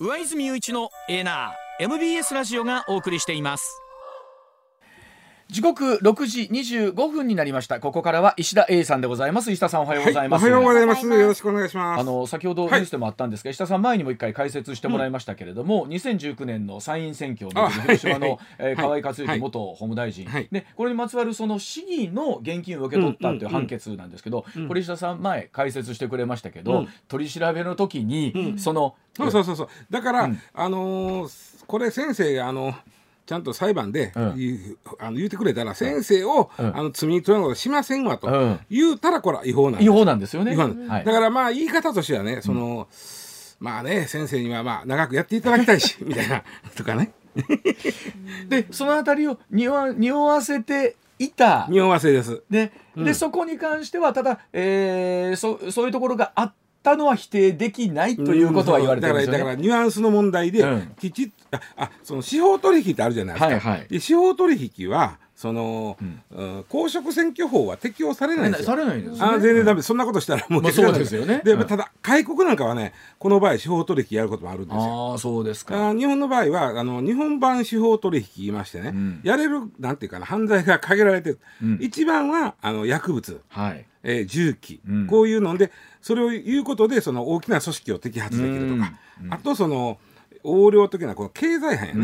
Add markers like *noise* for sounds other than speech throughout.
上泉雄一のエナー MBS ラジオがお送りしています。時刻六時二十五分になりました。ここからは石田英さんでございます。石田さんおはようございます、はい、おはようございます。よろしくお願いします。あの先ほどニュースでもあったんですが、はい、石田さん前にも一回解説してもらいましたけれども、うん、2019年の参院選挙の広島の、はい、えー、河井克行元法務大臣、はい、でこれにまつわるその市議の現金を受け取ったという判決なんですけど、うんうん、これ石田さん前解説してくれましたけど、うん、取り調べの時に、そのそうそうそうそう。だから、あのー、これ先生あのちゃんと裁判で言,、うあの言うてくれたら先生を、あの罪に問うことしませんわと、言うたらこれは違法なん違法なんですよね、だからまあ言い方としてはねその、まあね先生にはまあ長くやっていただきたいし *laughs* みたいなとかね。*laughs* でそのあたりを匂わ匂わせていた。匂わせです。でで、そこに関してはただ、えー、そそういうところがあってったのは否定できないということは言われてるんですよ、ね、だからニュアンスの問題で、うん、きちっああその司法取引ってあるじゃないですか、はいはい、司法取引はその、うん、公職選挙法は適用されないんですよ。されないんです、ね、あ全然ダメ、そんなことしたらもう、まあ、そうですよね。で、ただ開国なんかはね、この場合司法取引やることもあるんですよ。あそうですか。日本の場合はあの日本版司法取引言いましてね、うん、やれるなんていうかな犯罪が限られてる。うん、一番はあの薬物、はい。えー、銃器、こういうので。それを言うことでその大きな組織を摘発できるとか、あとその横領的なこの経済犯やね、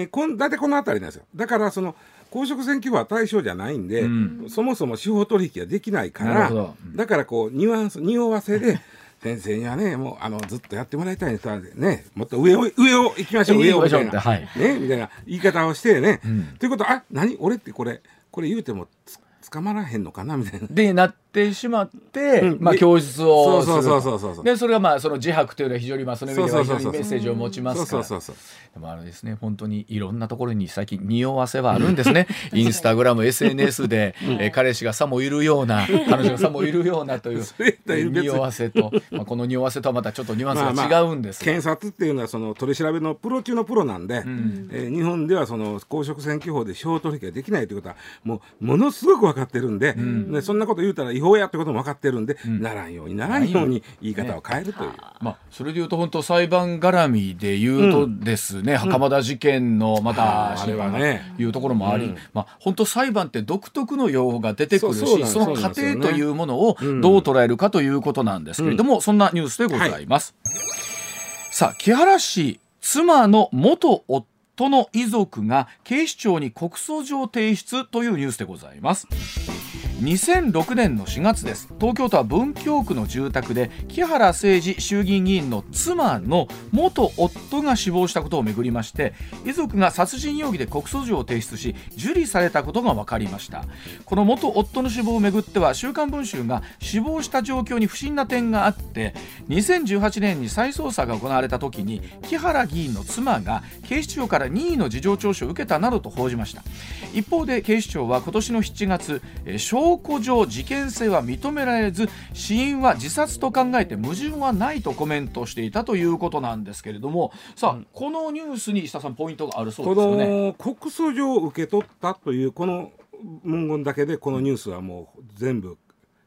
えー、こん大体この辺りなんですよ。だからその公職選挙法は対象じゃないんで、うん、そもそも司法取引はできないから、うん、だからこうニュアンス匂わせで先生にはねもうあのずっとやってもらいたいんですねもっと上を上を行きましょう上をみたいな、はい、ねみたいな言い方をしてね、うん、ということはあ何？俺ってこれこれ言うても捕まらへんのかな？みたいな。でなってしまって、うん、まあ供述をそうそうそうそうでそれがまあその自白というのは非常にまあその上では非常にメッセージを持ちますから。でもあれですね本当にいろんなところに最近匂わせはあるんですね。*laughs* インスタグラム SNS で、えー、彼氏がさもいるような *laughs* 彼女がさもいるようなという匂わせと、まあ、この匂わせとはまたちょっとニュアンスが違うんです、まあまあ、検察っていうのはその取り調べのプロ中のプロなんで、うん、えー、日本ではその公職選挙法で司法取引ができないということはもうものすごく分かってるんで、うん、ね、そんなこと言うたら違法やってことも分かってるんで、うん、ならんようにならんように言い方を変えるという。ね、まあ、それでいうと本当裁判絡みで言うとですね、袴田事件のまたあれはね。いうところもあり、まあ、本当裁判って独特の用語が出てくるしその過程というものをどう捉えるかということなんですけれども、そんなニュースでございます。はい、さあ木原氏妻の元夫との遺族が警視庁に告訴状提出というニュースでございます。2006年の4月です。東京都は文京区の住宅で木原誠二衆議院議員の妻の元夫が死亡したことをめぐりまして遺族が殺人容疑で告訴状を提出し受理されたことが分かりました。この元夫の死亡をめぐっては週刊文春が死亡した状況に不審な点があって2018年に再捜査が行われた時に木原議員の妻が警視庁から任意の事情聴取を受けたなどと報じました。一方で警視庁は今年の7月証証拠上事件性は認められず死因は自殺と考えて矛盾はないとコメントしていたということなんですけれどもさあ、うん、このニュースに石田さんポイントがあるそうですよね。告訴状を受け取ったというこの文言だけでこのニュースはもう全部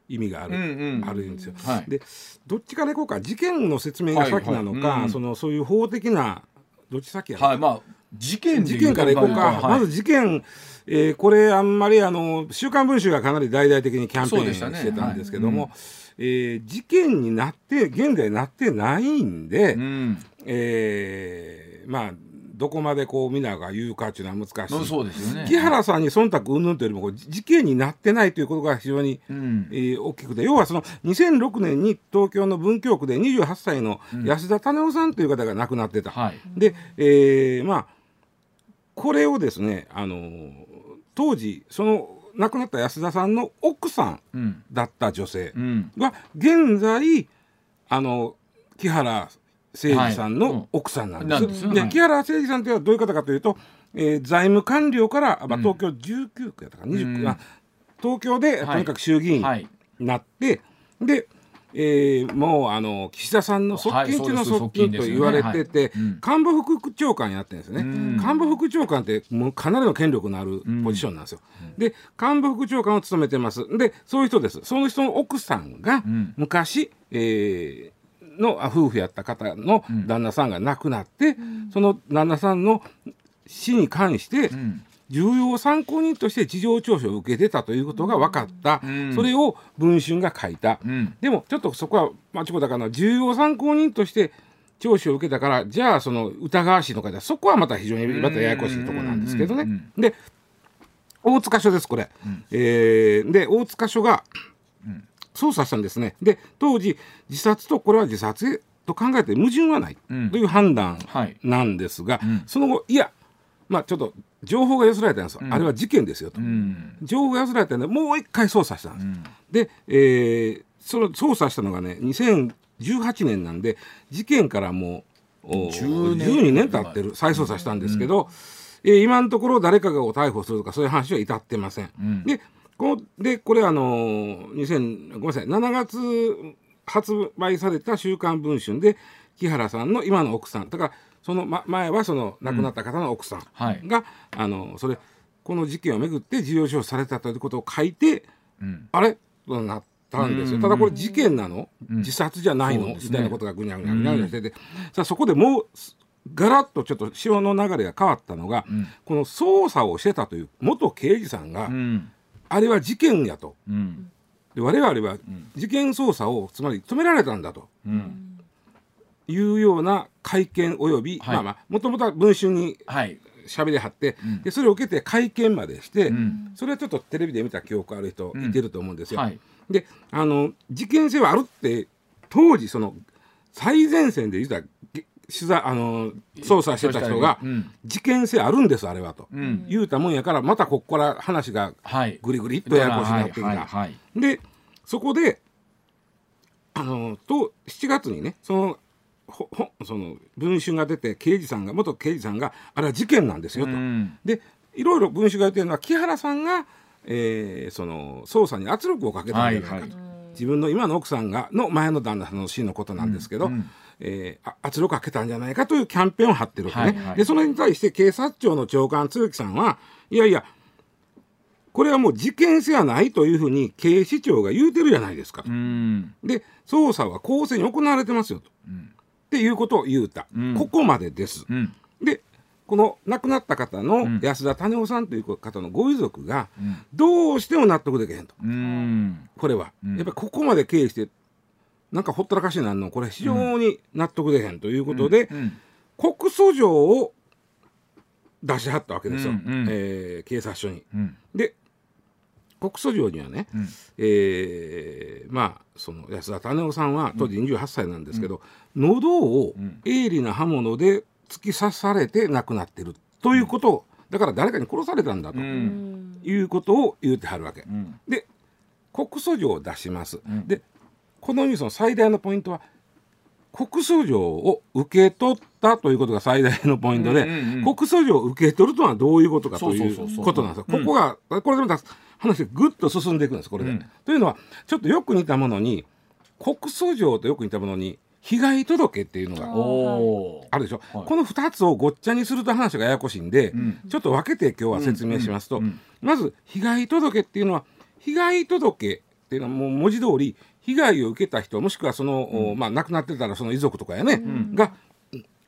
意味がある、うんうん、あるんですよ。はい、でどっちからいこうか事件の説明が先なのか、はいはい、そのそういう法的などっち先やはいまあ事件事件からいこうか、はい、まず事件えー、これあんまりあの「週刊文春」がかなり大々的にキャンペーンしてたんですけども、ねはい。うん、えー、事件になって現在なってないんで、うん、えー、まあどこまでこう皆が言うかっていうのは難しい。そうですよ、ね、木原さんに忖度云々というよりも事件になってないということが非常に、うん、えー、大きくて要はその2006年に東京の文京区で28歳の安田種夫さんという方が亡くなってた。うんはい、で、えー、まあこれをですねあの当時その亡くなった安田さんの奥さんだった女性は現在あの木原誠二さんの奥さんなんです。はい。で木原誠二さんというのはどういう方かというと、えー、財務官僚から、まあ、東京19区やったか29区、東京でとにかく衆議院になって、でえー、もうあの岸田さんの側近中の側近と言われてて、官房副長官やってるんですよね。官房副長官ってもうかなりの権力のあるポジションなんですよ。で官房副長官を務めてます。でそういう人です。その人の奥さんが昔、えーの夫婦やった方の旦那さんが亡くなって、うん、その旦那さんの死に関して、重要参考人として事情聴取を受けてたということが分かった、うん、それを文春が書いた、うん、でもちょっとそこは間違ったかな重要参考人として聴取を受けたからじゃあその疑わしいのかじゃそこはまた非常にまたややこしいところなんですけどね。で大塚署ですこれ、うん、えー、で大塚署が捜査したんですね。で当時自殺とこれは自殺と考えて矛盾はないという判断なんですが、はいうん、その後いやまあちょっと情報が寄せられたんですよ、うん、あれは事件ですよと、うん、情報が寄せられたんでもう一回捜査したんです、うん、で、えー、その捜査したのがね2018年なんで事件からもう12年。経ってる。再捜査したんですけど、えー、今のところ誰かが逮捕するとかそういう話は至ってません。でこでこれあの2000ごめんなさい7月発売された「週刊文春」で木原さんの今の奥さん。だからその、ま、前はその亡くなった方の奥さんが、うん。はい、あのそれこの事件をめぐって事情聴取されたということを書いて、うん、あれ？となったんですよ。ただこれ事件なの、うん、自殺じゃないの、ね、みたいなことがぐにゃぐにゃぐにゃぐにゃしてて、さあそこでもうガラッとちょっと潮の流れが変わったのが、この捜査をしてたという元刑事さんが、あれは事件やと。で我々は事件捜査をつまり止められたんだと。いうような会見および、はい、まあまあもともとは文春にしゃべりはって、うん、でそれを受けて会見までして、うん、それはちょっとテレビで見た記憶ある人いてると思うんですよ。はい、であの事件性はあるって当時その最前線で言った取材あの捜査してた人が、事件性あるんですあれはと、うん、言うたもんやからまたここから話がぐりぐりっとややこしになってきた。でそこであのと7月にねそのほほその文春が出て刑事さんが元刑事さんがあれは事件なんですよと。でいろいろ文春が言ってるのは木原さんが、えー、その捜査に圧力をかけたんじゃないかと、はいはい、自分の今の奥さんがの前の旦那さんの死のことなんですけど、うんうん、えー、圧力をかけたんじゃないかというキャンペーンを張ってるわけね。はいはい、でそれに対して警察庁の長官鈴木さんはいやいやこれはもう事件性はないというふうに警視庁が言うてるじゃないですかと。で捜査は公正に行われてますよと。うんっていうことを言うた、うん、ここまでです。うん、でこの亡くなった方の安田種夫さんという方のご遺族がどうしても納得できへんと、うん、これは、やっぱりここまで経営してなんかほったらかしになるのこれ非常に納得でへんということで、告訴状を出しはったわけですよ、うん。うん、えー、警察署に。で告訴状にはね、うん、えー、まあその安田種夫さんは当時28歳なんですけど、うん、喉を鋭利な刃物で突き刺されて亡くなってる。ということをだから誰かに殺されたんだと、いうことを言うてはるわけ。うん、で告訴状を出します。でこのニュースの最大のポイントは告訴状を受け取ったということが最大のポイントで、告訴状を受け取るとはどういうことかということなんですよ。ここがこれでまた話がぐっと進んでいくんですこれで、うん、というのはちょっとよく似たものに告訴状とよく似たものに被害届っていうのがあるでしょ、はい、この2つをごっちゃにすると話がややこしいんで、うん、ちょっと分けて今日は説明しますと、うん、まず被害届っていうのは被害届っていうのはもう文字通り被害を受けた人もしくはその、まあ、亡くなってたらその遺族とかやね、が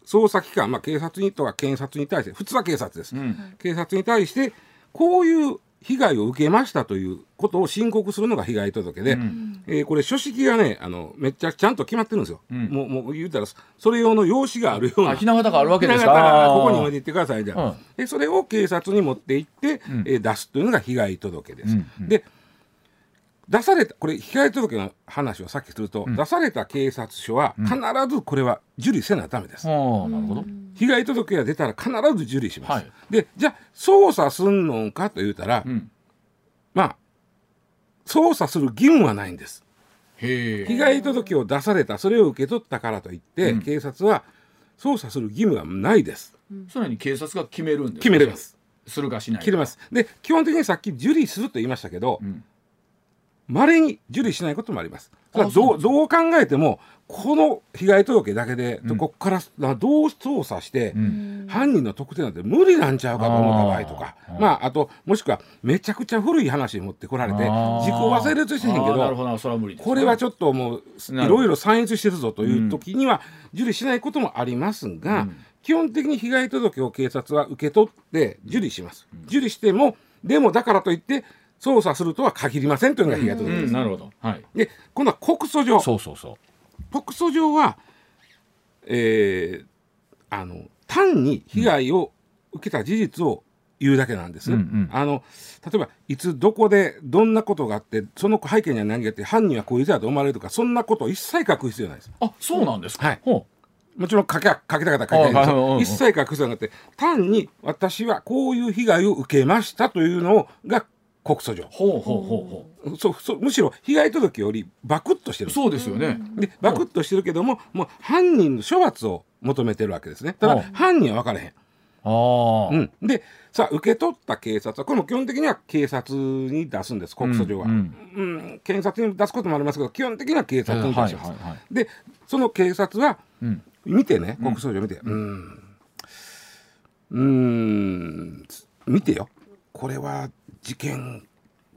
捜査機関、まあ、警察にとか検察に対して普通は警察です、警察に対してこういう被害を受けましたということを申告するのが被害届で、うん、えー、これ書式がねあのめっちゃちゃんと決まってるんですよ、うん、もうもう言うたらそれ用の用紙があるような。ひな形があるわけです。かここに置いていってくださいじゃあ、うん、でそれを警察に持って行って、うん、えー、出すというのが被害届です、で出されたこれ被害届の話をさっきすると、出された警察署は必ずこれは受理せなダメです、なるほど。被害届が出たら必ず受理します、はい、でじゃあ捜査すんのかと言うたら、うん、まあ捜査する義務はないんです。被害届を出されたそれを受け取ったからといって、うん、警察は捜査する義務はないです、うん、それに警察が決めるんです決めれます。するかしない決めます。で基本的にさっき受理すると言いましたけど、まれに受理しないこともあります。どうどう考えてもこの被害届だけで、うん、ここからどう捜査して、うん、犯人の特定なんて無理なんちゃうかと思った場合とかまああともしくはめちゃくちゃ古い話持ってこられて時効忘れとしてへんけどこれはちょっともういろいろ散逸してるぞという時には受理しないこともありますが、うん、基本的に被害届を警察は受け取って受理します。受理してもでもだからといって捜査するとは限りませんというのが被害届です。なるほど。はい。で、今度は告訴状。そうそうそう。告訴状は、えー、あの単に被害を受けた事実を言うだけなんです、うんうん、あの例えばいつどこでどんなことがあってその背景には何があって犯人はこういう人だと思われるとかそんなことを一切書く必要ないですあそうなんですか、はい、もちろん書け書きたかったら書きたいです一切書く必要なくて単に私はこういう被害を受けましたというのが告訴状。ほうほうほうほう。そうそうむしろ被害届よりバクッとしてる。そうですよね。でバクッとしてるけどももう犯人の処罰を求めてるわけですね。ただ犯人は分からへん。あ、うん、でさあ受け取った警察はこれも基本的には警察に出すんです告訴状は、うん、うん、検察に出すこともありますけど基本的には警察に出します、はいはいはい、でその警察は、見てね告訴状見て。うん。うん。見てよ。これは事件っ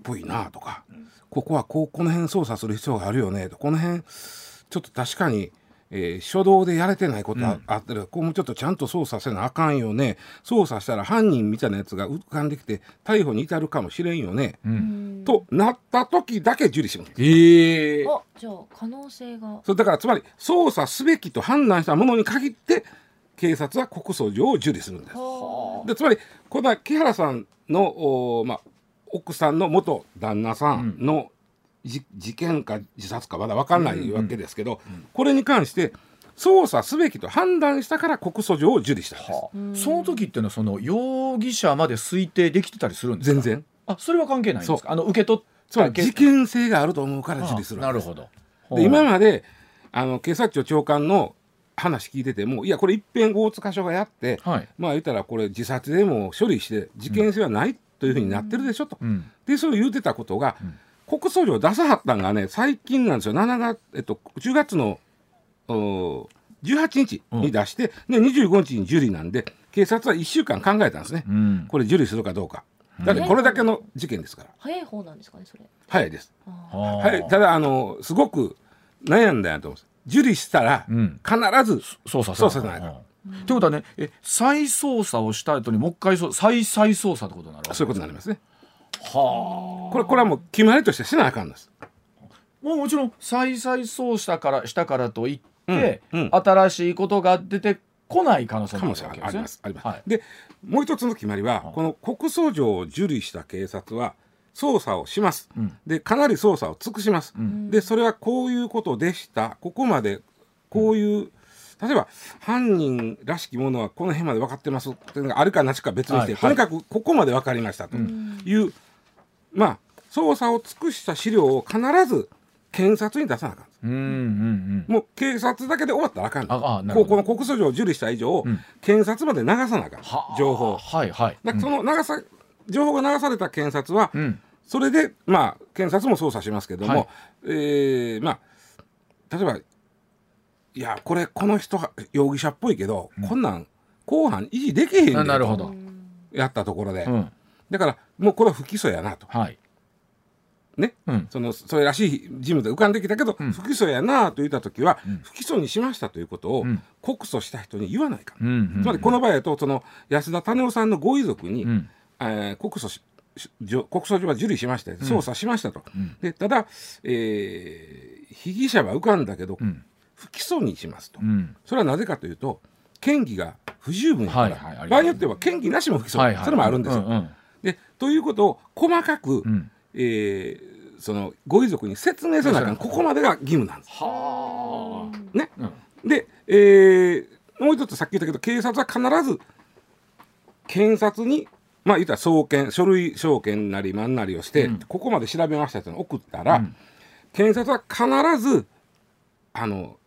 ぽいなとか、ここはこうこの辺捜査する必要があるよねとこの辺ちょっと確かに、えー、初動でやれてないことあ,、あってるここもちょっとちゃんと捜査せなあかんよね。捜査したら犯人みたいなやつが浮かんできて逮捕に至るかもしれんよね、うん、となった時だけ受理します。えー、あじゃあ可能性が。そうだからつまり捜査すべきと判断したものに限って警察は告訴状を受理するんです。でつまりこの木原さんのまあ、奥さんの元旦那さんの、うん、事件か自殺かまだ分かんないわけですけど、うん。うん、これに関して捜査すべきと判断したから告訴状を受理したんです、はあ、その時っていうのはその容疑者まで推定できてたりするんですか？全然。あそれは関係ないんですか？あの受け取った事件性があると思うから受理するなるほど。で今まであの警察庁長官の話聞いててもいやこれ一遍大塚署がやって、はい、まあ言ったらこれ自殺でも処理して事件性はないというふうになってるでしょと、うん、でそう言うてたことが、うん、告訴状出さはったんがね最近なんですよ。7月、えっと、10月の18日に出して、うん、25日に受理なんで警察は1週間考えたんですね、うん、これ受理するかどうか。だってこれだけの事件ですから。早い方なんですかね、それ。早いです。はい、ただ、あの、すごく悩んだんやと思います。受理したら、必ず捜査せないか。ということはねえ再捜査をした後にもう一回再再捜査ってことになるそういうことになりますね。はあ。これこれはもう決まりとしてしなあかんです。もうもちろん再再捜査からしたからといって、うんうん、新しいことが出てこない可能性もあります。あります。はい、でもう一つの決まりは、この告訴状を受理した警察は捜査をします、うん、でかなり捜査を尽くします、うん、でそれはこういうことでしたここまでこういう、例えば犯人らしきものはこの辺まで分かってますっていうのがあるかなしか別にして、はい、とにかくここまで分かりましたと。いう、まあ捜査を尽くした資料を必ず検察に出さなあかん。うんうんうん、もう警察だけで終わったらあかん。あここの告訴状を受理した以上、うん、検察まで流さなあかん情報はいはい。だその流さ情報が流された検察は、うん、それでまあ検察も捜査しますけども、はい、えー、まあ例えばいやこれこの人容疑者っぽいけど、うん、こんなん公判維持できへんねんなるほど。やったところで、うん、だからもうこれは不起訴やなと。はい。ね、うん、そのそれらしい人物が浮かんできたけど、うん、不起訴やなと言った時は、うん、不起訴にしましたということを、告訴した人に言わないか、うんうんうん、つまりこの場合だとその安田種夫さんのご遺族に、えー、告訴し告訴状は受理しました捜査しましたと、でただ、えー、被疑者は浮かんだけど、不起訴にしますと、うん、それはなぜかというと権利が不十分やから、はいはい、場合によっては権利なしも不起訴、はいはい、それもあるんですよ。うんうん、でということを細かく、うん、えー、そのご遺族に説明せなあかんここまでが義務なんです。はね、うん、で、えー、もう一つさっき言ったけど警察は必ず検察にまあ言ったら送検書類送検なりなんなりをして、うん、ここまで調べましたって送ったら、うん、検察は必ずあの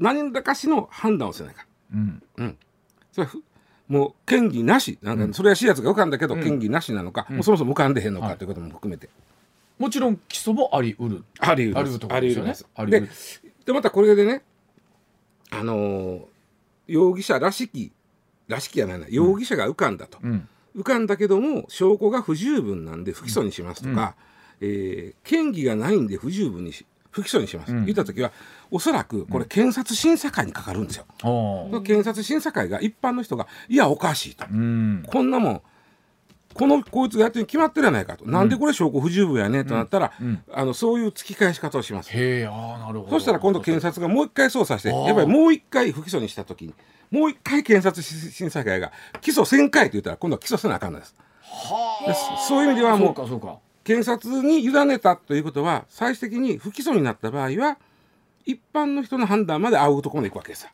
何らかしの判断をせないかうん、うん、それもう嫌疑なし。なんかそれはしいやつが浮かんだけど、嫌疑なしなのか、もうそもそも浮かんでへんのかということも含めて。もちろん起訴もありうる。ありうるありうるね。ありうるででまたこれでねあのー容疑者らしきらしきやないな容疑者が浮かんだと、うん。浮かんだけども証拠が不十分なんで不起訴にしますとか、えー嫌疑がないんで不十分にし不起訴にします、うん。言った時はおそらくこれ検察審査会にかかるんですよ。おー。検察審査会が一般の人がいやおかしいと、うん。こんなもんこのこいつがやってるに決まってるやないかと、なんでこれ証拠不十分やねとなったら、うん。あのそういう突き返し方をします。へえあーなるほど。そしたら今度検察がもう一回捜査してやっぱりもう一回不起訴にした時にもう一回検察審査会が起訴1000回と言ったら今度は起訴せなあかんのです。はでそういう意味ではもうそうかそうか検察に委ねたということは最終的に不起訴になった場合は一般の人の判断まで仰ぐところまで行くわけです。よ。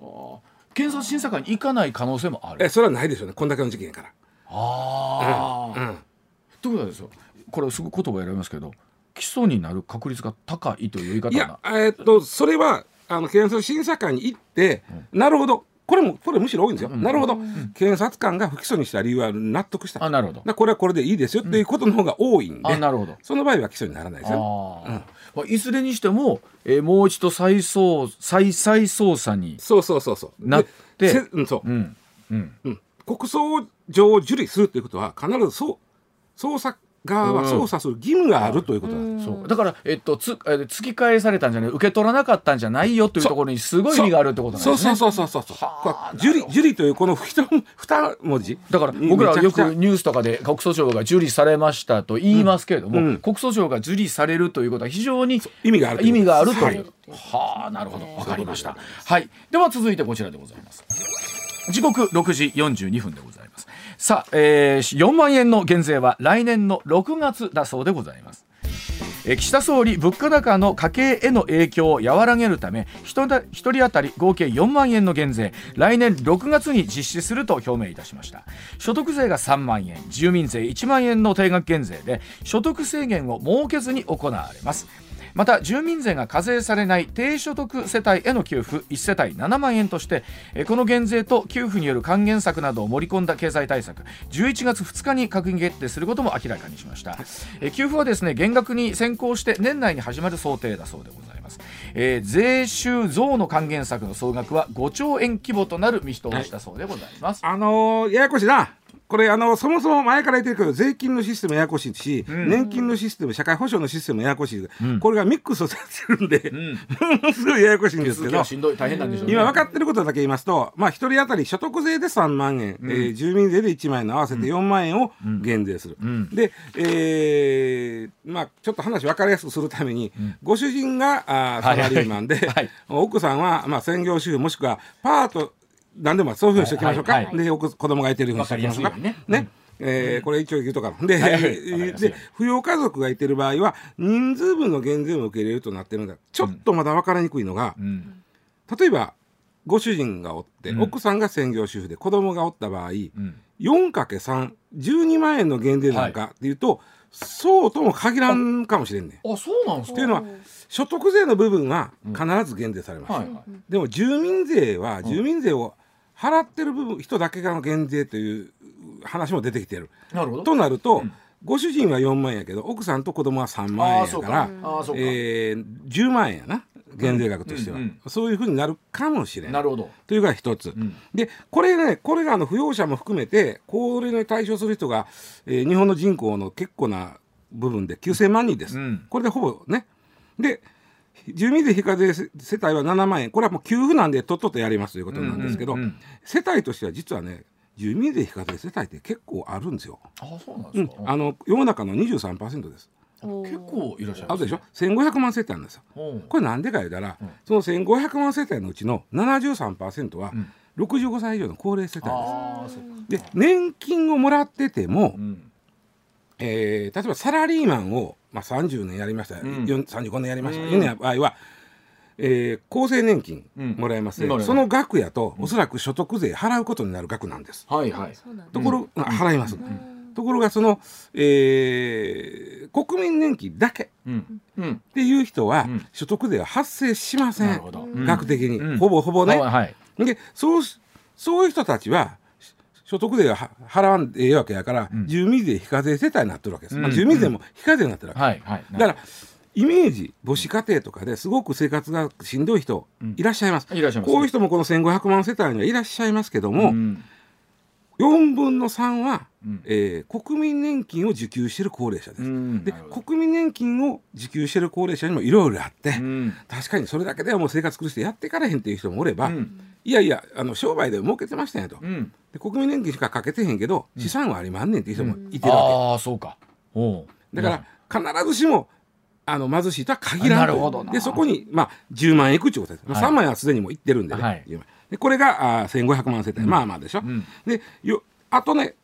はあ。検察審査会に行かない可能性もある。えそれはないでしょうね。こんだけの事件やから。ああ、うんということはですよこれすぐ言葉選びますけど起訴になる確率が高いという言いい方な。や、えーっとそれはあの検察審査会に行って、なるほどこれもこれむしろ多いんですよ、なるほど、検察官が不起訴にした理由は納得した。あなるほど。だこれはこれでいいですよっていうことの方が多いんで、あなるほど。その場合は起訴にならないですよ。あー。まあ、いずれにしても、えーもう一度再捜再再捜査にそうそうそうそう。なってそう、うん。うん。うん、国葬上受理するということは必ずそう捜査側は捜査する義務があるということなんです。そうだから、えっと、つえー突き返されたんじゃない受け取らなかったんじゃないよというところにすごい意味があるってことなんですね。そうそうそうそうそう。受理受理というこの二二文字？だから僕らはよくニュースとかで告訴状が受理されましたと言いますけれども、うんうん告訴状が受理されるということは非常に意味があるという意味があるという。はいはあ、なるほど、わかりました。はい、では続いてこちらでございます。時刻6時42分でございます。さあ、えー、4万円の減税は来年の6月だそうでございます。岸田総理物価高の家計への影響を和らげるため1人当たり合計4万円の減税来年6月に実施すると表明いたしました所得税が3万円住民税1万円の定額減税で所得制限を設けずに行われますまた住民税が課税されない低所得世帯への給付1世帯7万円としてえーこの減税と給付による還元策などを盛り込んだ経済対策11月2日に閣議決定することも明らかにしました。えー給付はですね減額に先行して年内に始まる想定だそうでございます、えー税収増の還元策の総額は5兆円規模となる見通しだそうでございます、あのーややこしいな。これあのそもそも前から言ってるけど税金のシステムややこしいし、年金のシステム社会保障のシステムややこしい、これがミックスされてるんで、ものすごいややこしいんですけど今分かってることだけ言いますと、まあ、一人当たり所得税で3万円、えー住民税で1万円の合わせて4万円を減税する。ん。で、えーまあ、ちょっと話分かりやすくするために、ご主人があーサラリーマンで、はい。はい。奥さんは、まあ、専業主婦もしくはパート何でもそういうふうにしておきましょうか、はいはい。はいで奥子供がいてるふうにしておきましょうか。わかりやすいようにね。えーこれ一応言うとかので,、はいで扶養家族がいてる場合は人数分の減税も受け入れるとなってるんだ。ちょっとまだ分からにくいのが、うん。例えばご主人がおって、うん。奥さんが専業主婦で子供がおった場合、うん、4×312 万円の減税なんかっていうと、そうとも限らんかもしれんねん。あそうなんですか？というのは所得税の部分は必ず減税されます、はいはい。でも住民税は住民税を払ってる部分人だけがの減税という話も出てきてる。なるほど。となると、ご主人は4万円やけど奥さんと子供は3万円やからあーそうか。えー10万円やな減税額としては、うんうんそういうふうになるかもしれない。なるほど。というのが一つ、ん。でこれねこれがあの扶養者も含めて高齢に対象する人が、えー日本の人口の結構な部分で9000万人です、うん。これでほぼね。で住民税非課税世帯は7万円。これはもう給付なんでとっととやりますということなんですけど、うんうんうん。世帯としては実はね住民税非課税世帯って結構あるんですよ、あそうなんうんですか、あの世の中の23%です。結構いらっしゃるあるでしょ？1500万世帯なんですよ。ょこれなんでか言うたら、その1500万世帯のうちの73%はん。65歳以上の高齢世帯です。で年金をもらってても、うん。えー例えばサラリーマンを、まあ、30年やりました、ん。よん35年やりました、うん。いう場合は、えー厚生年金うん。もらえます、もらえます。その額やと、おそらく所得税払うことになる額なんです。はいはい。ところ、あ払います、ところがその、えー国民年金だけうん。うん。っていう人は、うん。所得税は発生しません。なるほど、額的に、うん。ほぼほぼね。はいはい。でそうしそういう人たちは所得税は払わんでええわけやから、うん、住民税非課税世帯になってるわけです、まあ、住民税も非課税になってるわけ、だからイメージ母子家庭とかですごく生活がしんどい人いらっしゃいます、うん、いこういう人もこの1500万世帯にはいらっしゃいますけども、うん、4分の3は、うん、えー、国民年金を受給している高齢者です、うん、で国民年金を受給している高齢者にもいろいろあって、うん、確かにそれだけではもう生活苦しくてやっていかれへんっていう人もおれば、いやいやあの商売で儲けてましたんやと、で国民年金しかかけてへんけど資産はありまんねんっていう人もいてるわけ、あそうか。だから必ずしもあの貧しいとは限らないでそこに、まあ、10万円いくってことです、まあ、3万円はすでにもいってるんでね、はい、でこれがあ1500万世帯、うん、まあまあでしょ、うん、でよあとね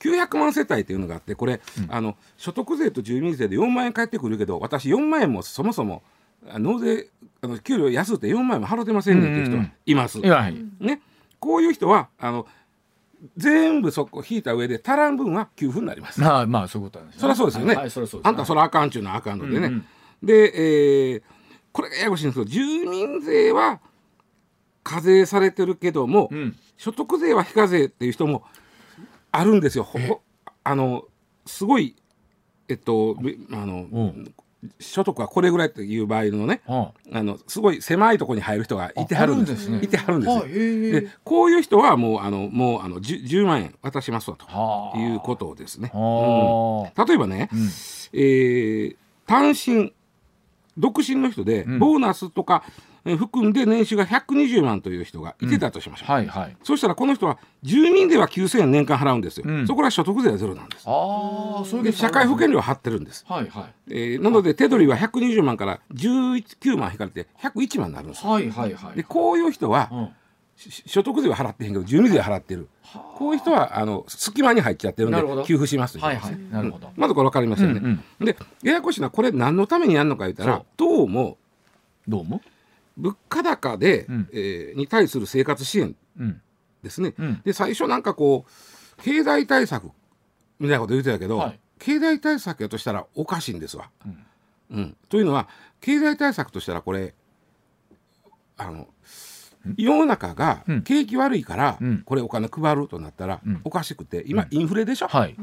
900万世帯っていうのがあってこれ、うん、あの所得税と住民税で4万円返ってくるけど私4万円もそもそも納税あの給料安って4万円も払ってませんねっていう人はいます。ね、こういう人はあの全部そこ引いた上で足らん分は給付になります。ああまあそういうことなんです、ね、そりゃそうですよね。はいはい、そあんたそれあかんちゅうのはあかんのでね。うんうん、で、えー、これがややこしいんですけど住民税は課税されてるけども、うん、所得税は非課税っていう人もあるんですよ。あのすごいえっとあの、うん、所得はこれぐらいっていう場合のね、あ。のすごい狭いところに入る人がいてはるんです、ね、いてはるんですでこういう人はもうあのもうあの 10, 10万円渡しますわということですね。うん、例えばね、うん、えー、単身独身の人でボーナスとか、含んで年収が120万という人がいてたとしましょう、うん。はいはい、そしたらこの人は住民では9000円年間払うんですよ、うん、そこら所得税はゼロなんです。あそれで社会保険料は払ってるんです、はいはい。えー、なので手取りは120万から19万引かれて101万になるんです、はいはいはい、でこういう人は、うん。所得税は払ってへんけど住民税は払ってる。こういう人はあの隙間に入っちゃってるんで給付しますはいはい、なるほど、まずこれ分かりますよね、うんうん、でややこしいのはこれ何のためにやるのか言ったらどうもどうも？物価高で、うん、えー、に対する生活支援ですね、うん、で最初なんかこう経済対策みたいなこと言ってたけど、はい、経済対策やとしたらおかしいんですわ。うん、というのは経済対策としたらこれあの世の中が景気悪いから、これお金配るとなったらおかしくて今インフレでしょ、はい、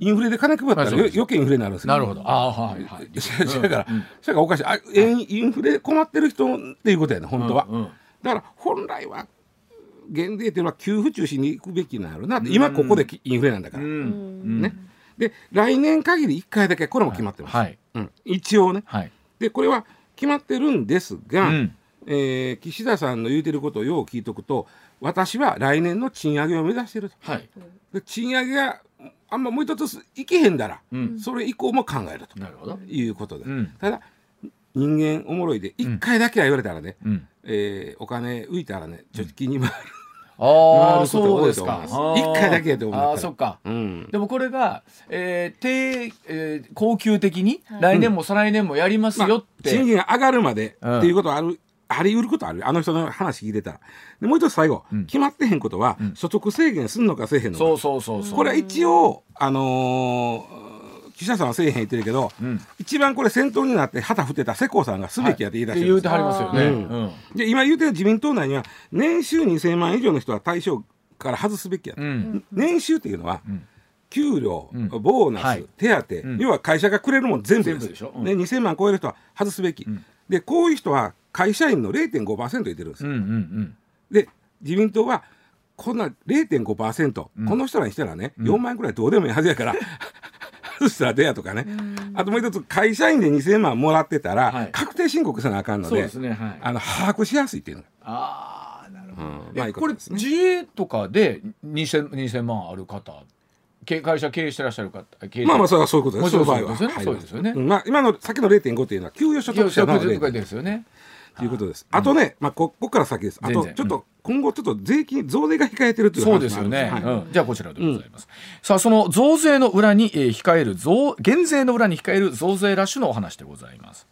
インフレで金配ったら余計インフレになるんですよ、なるほど。あはいはい。*laughs* だから、それがおかしい。あインフレ困ってる人っていうことやね本当は、だから本来は減税っていうのは給付中心にいくべきなるなって今ここでインフレなんだから、ね。で来年限り1回だけこれも決まってます、はい。うん、一応ね、はい、でこれは決まってるんですが、うんえー、岸田さんの言うてることをよう聞いとくと私は来年の賃上げを目指してると、はい、で賃上げがあんまもう一ついけへんだら、うん、それ以降も考えると。いうことで、うん、ただ人間おもろいで1回だけは言われたらね、うん、えー、お金浮いたらね貯金に回る。ああそうですか。一回だけやと思うあそっか、うん、でもこれが、えー低えー、恒久的に来年も再来年もやりますよって、まあ、賃金が上がるまでっていうことはあるあり得ることある。あの人の話聞いてたら。でもう一つ最後、うん、決まってへんことは、うん、所得制限すんのかせえへんのか。そうそうそうこれは一応あのー記者さんはせえへん言ってるけど、うん、一番これ先頭になって旗振ってた世耕さんがすべきやって言い出してる、はい、言うてはりますよね、うん。で今言うてる自民党内には年収2000万以上の人は対象から外すべきや、うん、年収っていうのは、給料、ボーナス、はい、手当、要は会社がくれるもん全部です。でしょ、うん、ね、2000万超える人は外すべき、でこういう人は会社員の0.5%入れてるんですよ。うんうんうん、で自民党はこんな0.5%、うん、この人らにしたらね、うん、4万円くらいどうでもいいはずやから外したら出やとかね、あともう一つ会社員で2000万もらってたら、はい、確定申告せなあかんので、ねはい、あの把握しやすいっていうのああなるほど、うん。まあ、これ自営とかで 2000, 2000万ある方会社経営してらっしゃる方まあまあそれはそういうことですそうですよね。そうですよね、まあ、今のさっきの0.5っていうのは給与所得者の0.5ですよねということです。あとね、まあここから先です。あとちょっと今後ちょっと税金増税が控えてるというそうですよね。じゃあこちらでございます。さあその増税の裏に、えー、控える増減税の裏に控える増税ラッシュのお話でございます。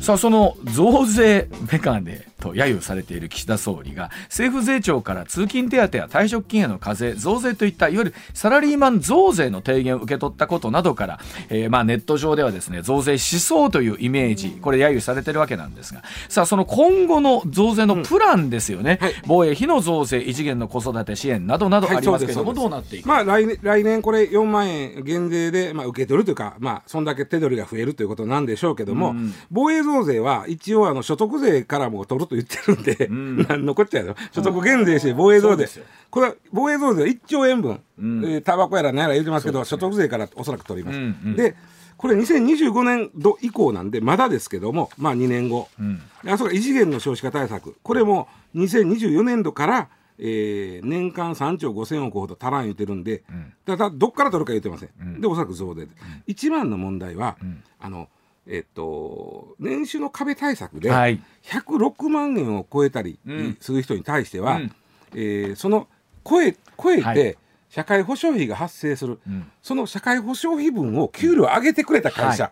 さあその増税メガネと揶揄されている岸田総理が政府税調から通勤手当や退職金への課税増税といったいわゆるサラリーマン増税の提言を受け取ったことなどから、えー、まあネット上ではですね増税しそうというイメージこれ揶揄されてるわけなんですがさあその今後の増税のプランですよね、うんはい、防衛費の増税異次元の子育て支援などなどありますけれども、はい、どうなっていくまあ来年来年これ4万円減税で、まあ、受け取るというかまあそんだけ手取りが増えるということなんでしょうけども、うん、防衛増税は一応あの所得税からも取ると言ってるんで、うん、残っちゃうよ。所得減税して防衛増税、これは防衛増税は1兆円分、うん、タバコやら何やら言ってますけど、ね、所得税からおそらく取ります。うんうん、でこれ2025年度以降なんでまだですけどもまあ2年後、うん、あそこ異次元の少子化対策。これも2024年度からえー、年間3兆5000億ほど足らん言ってるんで、うん、だだどっから取るか言ってません、うん、でおそらく増税で、うん、一番の問題は、うん、あのえっと、年収の壁対策で106万円を超えたりする人に対しては、うん、えー、その超え超えて社会保障費が発生する、その社会保障費分を給料上げてくれた会社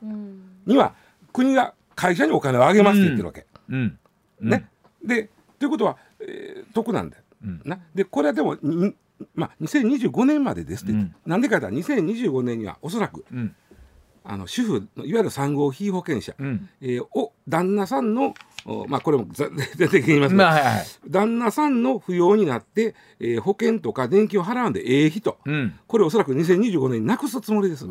には、国が会社にお金をあげますって言ってるわけ。ね、でということは、えー、得なんだよ。な。でこれはでもまあ、2025年までですって、うん、なんでかというと2025年にはおそらく、うん、あの主婦いわゆる産後被保険者、うん、えー、を旦那さんのまあこれも *laughs* 全然言いますけど、まあはいはい、旦那さんの扶養になって、えー、保険とか年金を払うんでええ人、うん、これおそらく2025年になくすつもりです。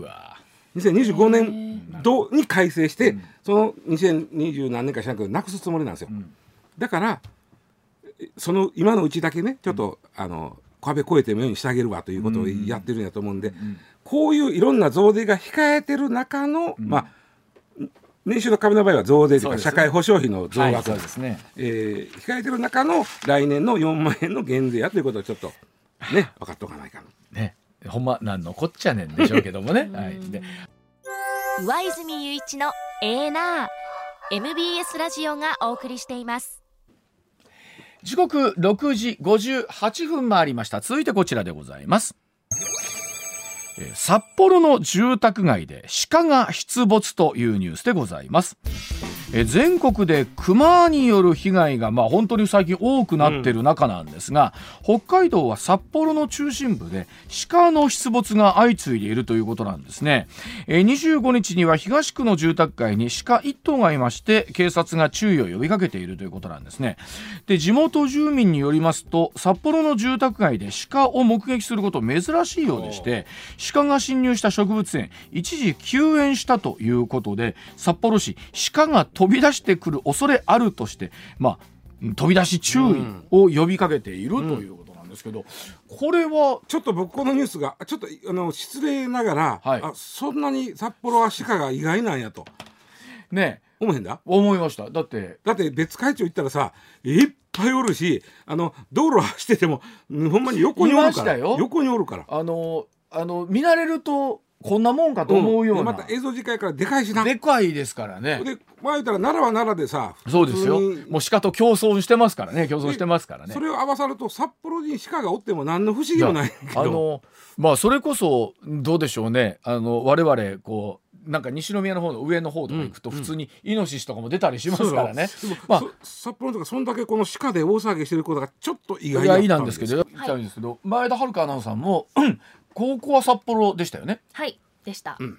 2025年度に改正して、その2020何年かしなくなくすつもりなんですよ。だからその今のうちだけねちょっと、あの壁越えてもようにしてあげるわということをやってるんやと思うんで、こういういろんな増税が控えてる中の、まあ年収の壁の場合は増税というか社会保障費の増額、はい、ね。えー、控えてる中の来年の4万円の減税やということをちょっとね分かっておかないかな。ね。ほんまなんのこっちゃねんでしょうけどもね。はい、で。上泉雄一のエーナー MBS ラジオがお送りしています。時刻6時58分回りました。続いてこちらでございます札幌の住宅街で鹿が出没というニュースでございます。え全国で熊による被害が、まあ、本当に最近多くなってる中なんですが、うん、北海道は札幌の中心部で鹿の出没が相次いでいるということなんですね。え25日には東区の住宅街に鹿1頭がいまして警察が注意を呼びかけているということなんですね。で地元住民によりますと札幌の住宅街で鹿を目撃すること珍しいようでして鹿が侵入した植物園一時休園したということで札幌市鹿が飛び出してくる恐れあるとして、まあ、飛び出し注意を呼びかけている、ということなんですけど、これはちょっと僕このニュースがちょっとあの失礼ながら、はい、あそんなに札幌は鹿が意外なんやと。ね。思えへんだ？思いました。だって。だって別会長行ったらさいっぱいおるしあの道路走っててもほんまに横におるから。横におるから。あのあの見慣れるとこんなもんかと思うような、うん、また映像次回からでかいしな。でかいですからね。で前言ったら奈良は奈良でさそうですよ。もう鹿と競争してますからね。競争してますからね。それを合わさると札幌に鹿がおっても何の不思議もないあのまあそれこそどうでしょうね。あの我々こうなんか西宮の方の上の方とか行くと普通にイノシシとかも出たりしますからね、うん。うん、まあ、札幌とかそんだけこの鹿で大騒ぎしてることがちょっと意外なんですけど、はい、ですけど前田遥アナウンサーも高校は札幌でしたよね？はいでした、うん、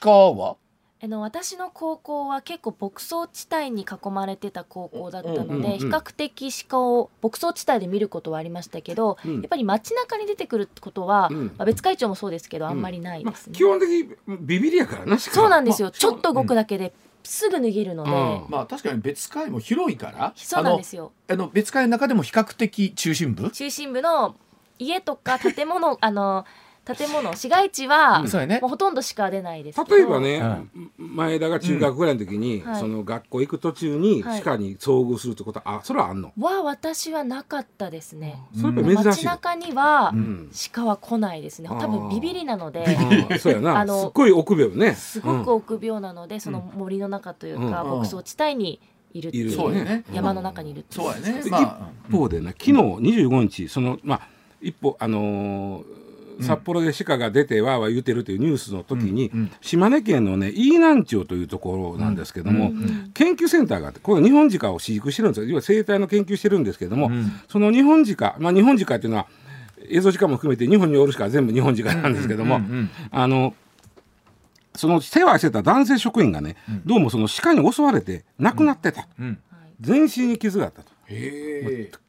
鹿は？あの私の高校は結構牧草地帯に囲まれてた高校だったので、比較的鹿を牧草地帯で見ることはありましたけど、うん、やっぱり街中に出てくるってことは、うん、まあ、別会長もそうですけどあんまりないですね、まあ、基本的にビビりやからなそうなんですよ、まあ、ちょっと動くだけで、すぐ脱げるので、まあ確かに別会も広いから。そうなんですよ。あの別会の中でも比較的中心部？中心部の家とか建物 *laughs* あの建物市街地は、そうやね、もうほとんどしか出ないです例えばね、前田が中学ぐらいの時に、その学校行く途中に鹿に遭遇するってことは、あそれはあんの？は私はなかったですね、それ珍しい。街中には、鹿は来ないですね。多分ビビりなので。そうやな。あのすごい臆病ね。すごく臆病なので、その森の中というか、牧草地帯にいるっていう、ね、山の中にいるそうやね、一方でね昨日25日そのまあ一歩あのー札幌で鹿が出てわーわー言うてるというニュースの時に、島根県のね飯南町というところなんですけども、研究センターがあってこれ日本鹿を飼育してるんですよ。要は生態の研究してるんですけども、その日本鹿まあ日本鹿っていうのは映像時間も含めて日本におる鹿は全部日本鹿なんですけども、あのその世話してた男性職員がね、どうもその鹿に襲われて亡くなってた、全身に傷があったと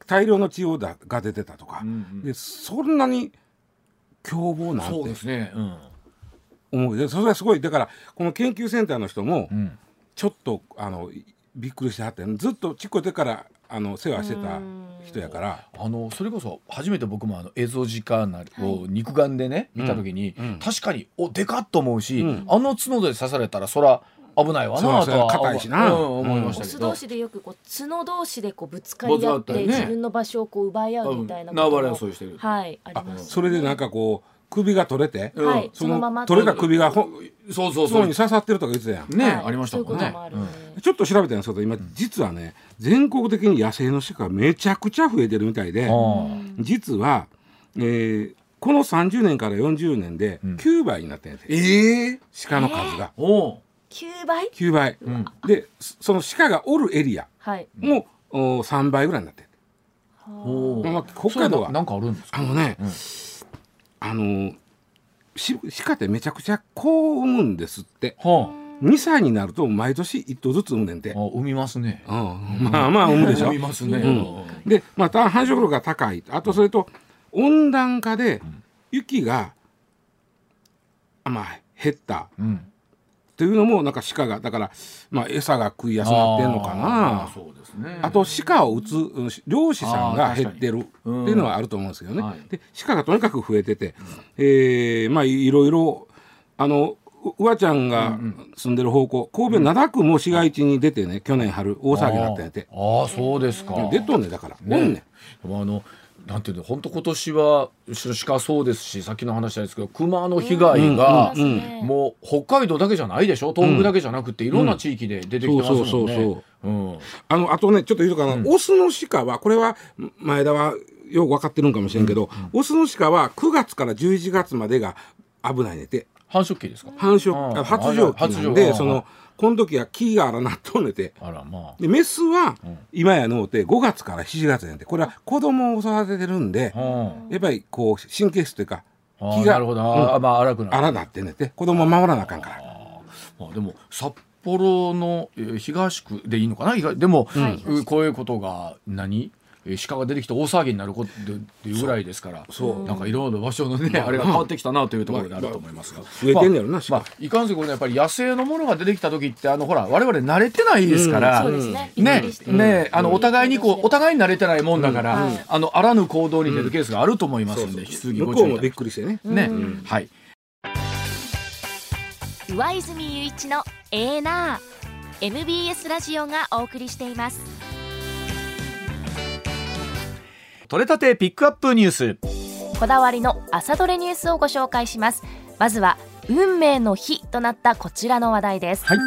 大量の血をだが出てたとか、でそんなに凶暴なんてそうですね、思うでそれはすごい。だからこの研究センターの人も、ちょっとあのびっくりしてはってずっとちっこい時からあの世話してた人やから。あのそれこそ初めて僕もあの映像時間を肉眼でね、見た時に、確かにおでかっと思うし、あの角で刺されたらそら危ないわなとは硬いしな、思いましたけど、オス同士でよくこう角同士でこうぶつかり合って、自分の場所をこう奪い合うみたいな縄張り争いしてる。はいありますそれでなんかこう首が取れて、はい、そのまま取れた首がほそうそうそう。に刺さってるとか言ってたやん。ね、ありましたもんね。ちょっと調べたんですけど今実はね全国的に野生の鹿がめちゃくちゃ増えてるみたいで実は、えー、この30年から40年で9倍になってんやて、うん、えー、鹿の数が。えー9倍 ?9 倍、うん、でその鹿がおるエリアも、はい、3倍ぐらいになってる。まあ、北海道は。なんかあるんですか？あのね、うん。あの鹿ってめちゃくちゃ子を産むんですって、はあ、2歳になると毎年1頭ずつ産むねんて。産みますね、うん、まあまあ産むでしょ。産みますね、うん、でまた繁殖力が高い。あとそれと温暖化で雪が、まあ減った、うんっていうのもなんか鹿がだから、まあ、餌が食いやすくなってんのかな。あそうですね。あと鹿を撃つ漁師さんが減ってるっていうのはあると思うんですけどね、はい、で鹿がとにかく増えてて、えー、まあいろいろあのうわちゃんが住んでる方向、神戸灘区も市街地に出てね去年春大騒ぎになったんやて。ああそうですか。出とんねだから、ね、おんねあのなんていうの本当今年は鹿そうですしさっきの話ですけど熊の被害が、もう北海道だけじゃないでしょ？東北だけじゃなくていろんな地域で出てきてますもんね。あのあとねちょっと言うかな、うん、オスの鹿はこれは前田はよく分かってるんかもしれんけど、うん、オスの鹿は9月から11月までが危ないねて繁殖期ですか？繁殖発情期なんでそのこの時は木が荒なっとんねて。あら、まあ、でメスは今やのうて5月から7月やんて。これは子供を育ててるんで、やっぱりこう神経質というか気がなるほど、うん、まあ荒くななってねて。子供を守らなあかんから。まあ、でも札幌の東区でいいのかな？でも、うん、こういうことが何？鹿が出てきて大騒ぎになることっていうぐらいですからそう。なんかいろいろ場所のね、あれが変わってきたなというところであると思いますが、増えてんやろな、まあ、いかんせんこれやっぱり野生のものが出てきた時ってあのほら我々慣れてないですから、ね。ねあのお互いにこうお互いに慣れてないもんだから、あのあらぬ行動に出るケースがあると思いますんで、引き続きご注意びっくりしてね。ね、はい。上泉雄一のエーナー。MBS ラジオがお送りしています取れたてピックアップニュース。こだわりの朝どれニュースをご紹介します。まずは運命の日となったこちらの話題です、はい、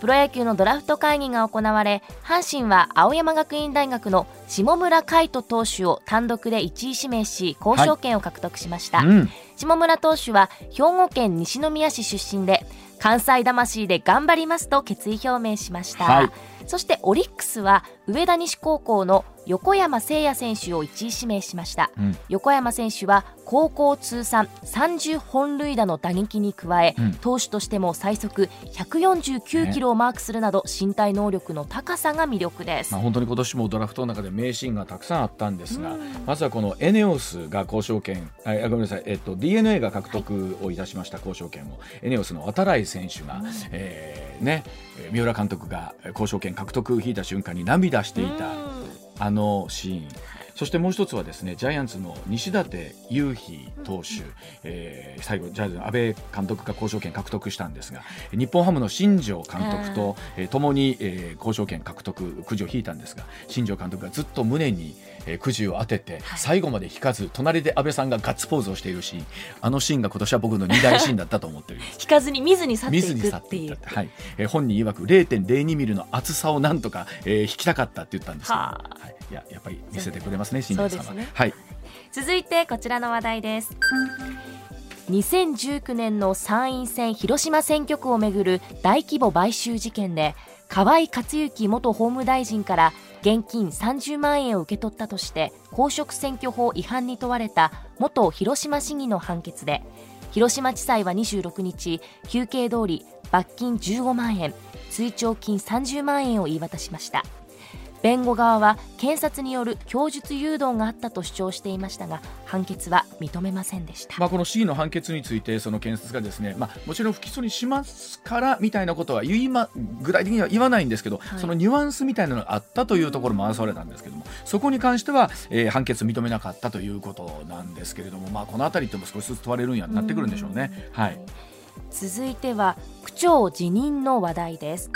プロ野球のドラフト会議が行われ阪神は青山学院大学の下村海斗投手を単独で1位指名し交渉権を獲得しました、はい。うん、下村投手は兵庫県西宮市出身で関西魂で頑張りますと決意表明しました、はい。そしてオリックスは上田西高校の横山誠也選手を1位指名しました、うん、横山選手は高校通算30本塁打の打撃に加え、うん、投手としても最速149キロをマークするなど、身体能力の高さが魅力です、まあ、本当に今年もドラフトの中で名シーンがたくさんあったんですが、うん、まずはこのエネオスが交渉権あごめんなさい、えっと、DNA が獲得をいたしました交渉権を、エネオスの渡来選手が、えーね、三浦監督が交渉権獲得を引いた瞬間に涙していたあのシーン。そしてもう一つはですねジャイアンツの西舘勇飛投手、えー、最後ジャイアンツの阿部監督が交渉権獲得したんですが日本ハムの新庄監督と、えー、共に、えー、交渉権獲得くじを引いたんですが新庄監督がずっと胸に、えー、くじを当てて、最後まで引かず隣で阿部さんがガッツポーズをしているシーン。あのシーンが今年は僕の2大シーンだったと思ってる引かずに見ずに去っていくっていう。はい、えー、本人曰く0.02ミリの厚さをなんとか、えー、引きたかったって言ったんですけど、はい。いややっぱり見せてくれますね新庄さんは、ね、はい。続いてこちらの話題です。2019年の参院選広島選挙区をめぐる大規模買収事件で河井克行元法務大臣から現金30万円を受け取ったとして公職選挙法違反に問われた元広島市議の判決で広島地裁は26日求刑通り罰金15万円追徴金30万円を言い渡しました。弁護側は検察による供述誘導があったと主張していましたが判決は認めませんでした、まあ、この市議の判決についてその検察がですね、まあ、もちろん不起訴にしますからみたいなことは言い、ま、具体的には言わないんですけど、はい、そのニュアンスみたいなのがあったというところも争われたんですけどもそこに関しては、えー、判決認めなかったということなんですけれども、まあ、この辺りっても少しずつ問われるんやなってくるんでしょうね。はい。続いては区長辞任の話題です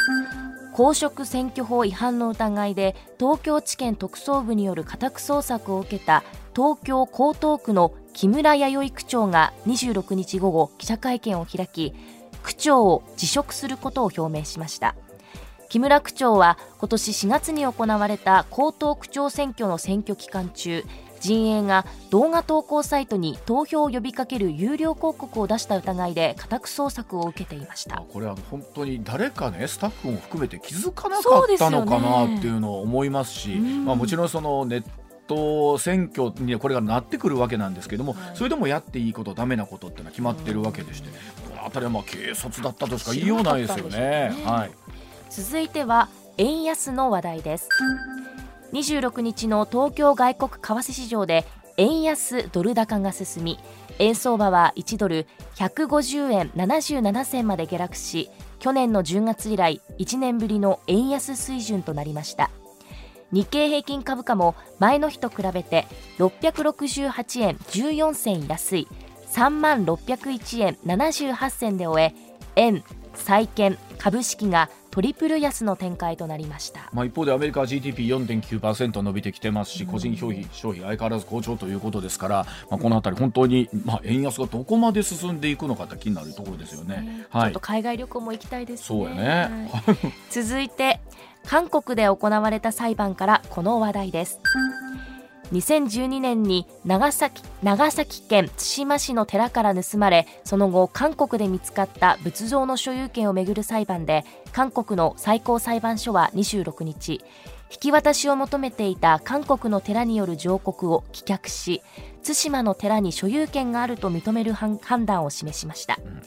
公職選挙法違反の疑いで東京地検特捜部による家宅捜索を受けた東京江東区の木村弥生区長が26日午後記者会見を開き区長を辞職することを表明しました。木村区長は今年4月に行われた江東区長選挙の選挙期間中陣営が動画投稿サイトに投票を呼びかける有料広告を出した疑いで家宅捜索を受けていました。これは本当に誰かねスタッフも含めて気づかなかったのかなっていうのを思いますし、ね、まあ、もちろんそのネット選挙にこれがなってくるわけなんですけども、はい、それでもやっていいことダメなことっていうのは決まってるわけでして、この辺りはまあ警察だったとしか言いようないですよね。ね。はい、続いては円安の話題です26日の東京外国為替市場で円安ドル高が進み円相場は1ドル150円77銭まで下落し去年の10月以来1年ぶりの円安水準となりました。日経平均株価も前の日と比べて668円14銭安い3万601円78銭で終え円債券株式がトリプル安の展開となりました、まあ、一方でアメリカは GDP4.9% 伸びてきてますし、個人消費消費相変わらず好調ということですから、まあ、この辺り本当に、まあ、円安がどこまで進んでいくのかって気になるところですよね、ね、はい、ちょっと海外旅行も行きたいです、ね、そうやね、はい、*laughs* 続いて韓国で行われた裁判からこの話題です2012年に長崎長崎県対馬市の寺から盗まれその後韓国で見つかった仏像の所有権をめぐる裁判で韓国の最高裁判所は26日引き渡しを求めていた韓国の寺による上告を棄却し対馬の寺に所有権があると認める判断を示しました、うん。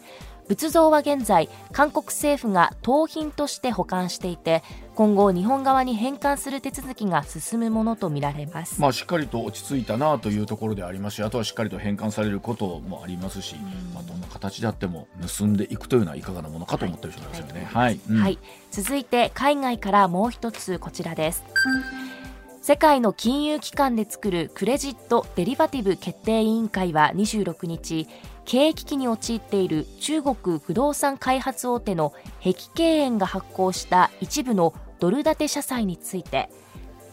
仏像は現在韓国政府が盗品として保管していて今後日本側に返還する手続きが進むものとみられます、まあ、しっかりと落ち着いたなというところでありますしあとはしっかりと返還されることもありますし、まあ、どんな形であっても盗んでいくというのはいかがなものかと思ってる人ですよね。はい、はい、はい、続いて海外からもう一つこちらです。世界の金融機関で作るクレジット・デリバティブ決定委員会は26日経営危機に陥っている中国不動産開発大手の碧桂園が発行した一部のドル建て社債について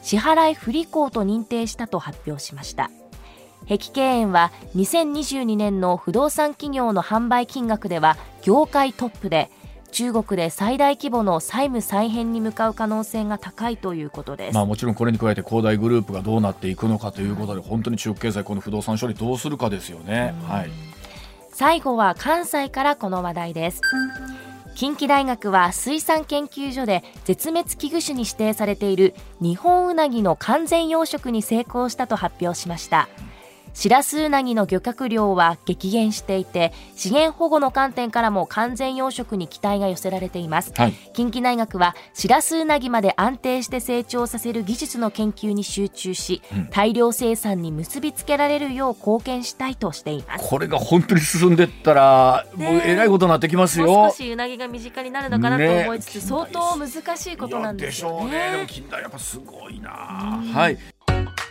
支払い不履行と認定したと発表しました。碧桂園は2022年の不動産企業の販売金額では業界トップで中国で最大規模の債務再編に向かう可能性が高いということです、まあ、もちろんこれに加えて恒大グループがどうなっていくのかということで本当に中国経済この不動産処理どうするかですよね。はい。最後は関西からこの話題です近畿大学は水産研究所で絶滅危惧種に指定されている日本ウナギの完全養殖に成功したと発表しました。シラスウナギの漁獲量は激減していて資源保護の観点からも完全養殖に期待が寄せられています、はい、近畿大学はシラスウナギまで安定して成長させる技術の研究に集中し、うん、大量生産に結びつけられるよう貢献したいとしています。これが本当に進んでったら、もうえらいことになってきますよ。もう少しウナギが身近になるのかなと思いつつ、ね、相当難しいことなんですよね。でしょうね。でも近代やっぱすごいな。はい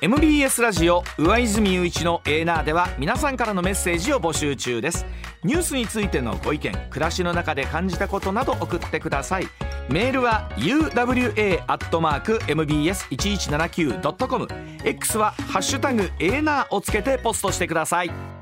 MBS ラジオ上泉雄一のエーナーでは皆さんからのメッセージを募集中です。ニュースについてのご意見暮らしの中で感じたことなど送ってください。メールは uwa.mbs1179.com X は「ハッシュタグエーナー」をつけてポストしてください。